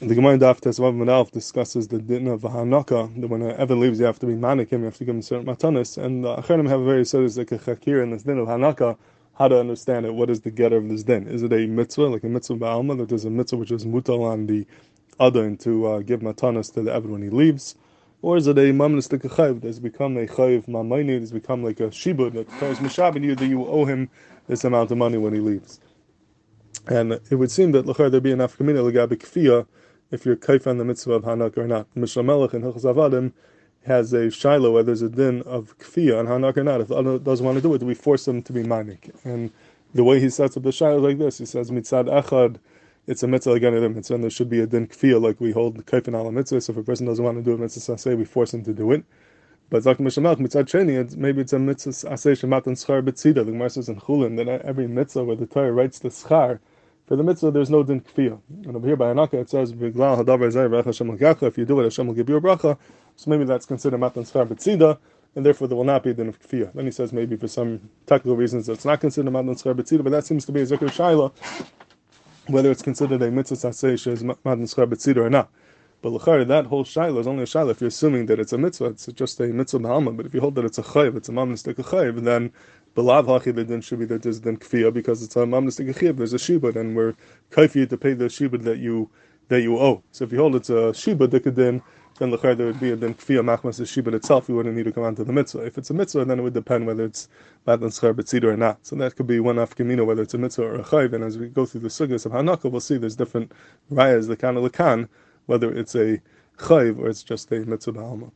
the Gemara Daf Tesvav Manalf discusses the din of Hanaka, that when an Evan leaves, you have to be manic him, you have to give him certain matanis. And the Acharim have a very serious like a chakir in this din of Hanaka, how to understand it. What is the getter of this din? Is it a mitzvah, like a mitzvah ba'alma, that there's a mitzvah which is mutal on the other to uh, give matanis to the Evan when he leaves? Or is it a mamnistik chayv that's become a chayv mamayni, that's become like a shibud that tells mishabin you that you owe him this amount of money when he leaves? And it would seem that there be an afkamina legabi kfiyah if you're kaif on the mitzvah of Hanaka or not. Mishneh Lamelech in Hilchos Avadim has a shiloh where there's a din of kfiyah on Hanak or not. If the other doesn't want to do it, do we force them to be manik? And the way he sets up the shiloh is like this, he says mitzad achad, it's a mitzvah again of mitzvah, and there should be a din kfiyah like we hold kaif on ala mitzvah. So if a person doesn't want to do a mitzvah say we force him to do it. But Zak Mishneh Lamelech mitzad sheni, maybe it's a mitzvah asay shemat and schar betzida. The Gemara says in Chulin that every mitzvah where the Torah writes the schar for the mitzvah, there's no din kfiyah. And over here by Hanaka, it says, "Biglal hadavar zay Hashem If you do it, Hashem will give you a bracha. So maybe that's considered matan schar betzida, and therefore there will not be a din of kfiyah. Then he says maybe for some technical reasons it's not considered matan schar betzida, but that seems to be a zikr shaila, whether it's considered a mitzvah saseh is matan schar betzida or not. But l'chari, that whole shaila is only a shaila if you're assuming that it's a mitzvah. It's just a mitzvah b'alma. But if you hold that it's a chayiv, it's a mamnistik chayiv, then Belav hachi the din should be that there's then kfiyah because it's a mamnistik chiyah. There's a shibud and we're kaifi to pay the shibud that you that you owe. So if you hold it's a shibud dikadin, then lechayr there would be a then kfiyah machmas the shibud itself. You wouldn't need to come on to the mitzvah. If it's a mitzvah, then it would depend whether it's matan schar betzida or not. So that could be one afkamino whether it's a mitzvah or a chayv. And as we go through the sugyas of hanaka, we'll see there's different rayas the lekan whether it's a chayv or it's just a mitzvah ba'alma.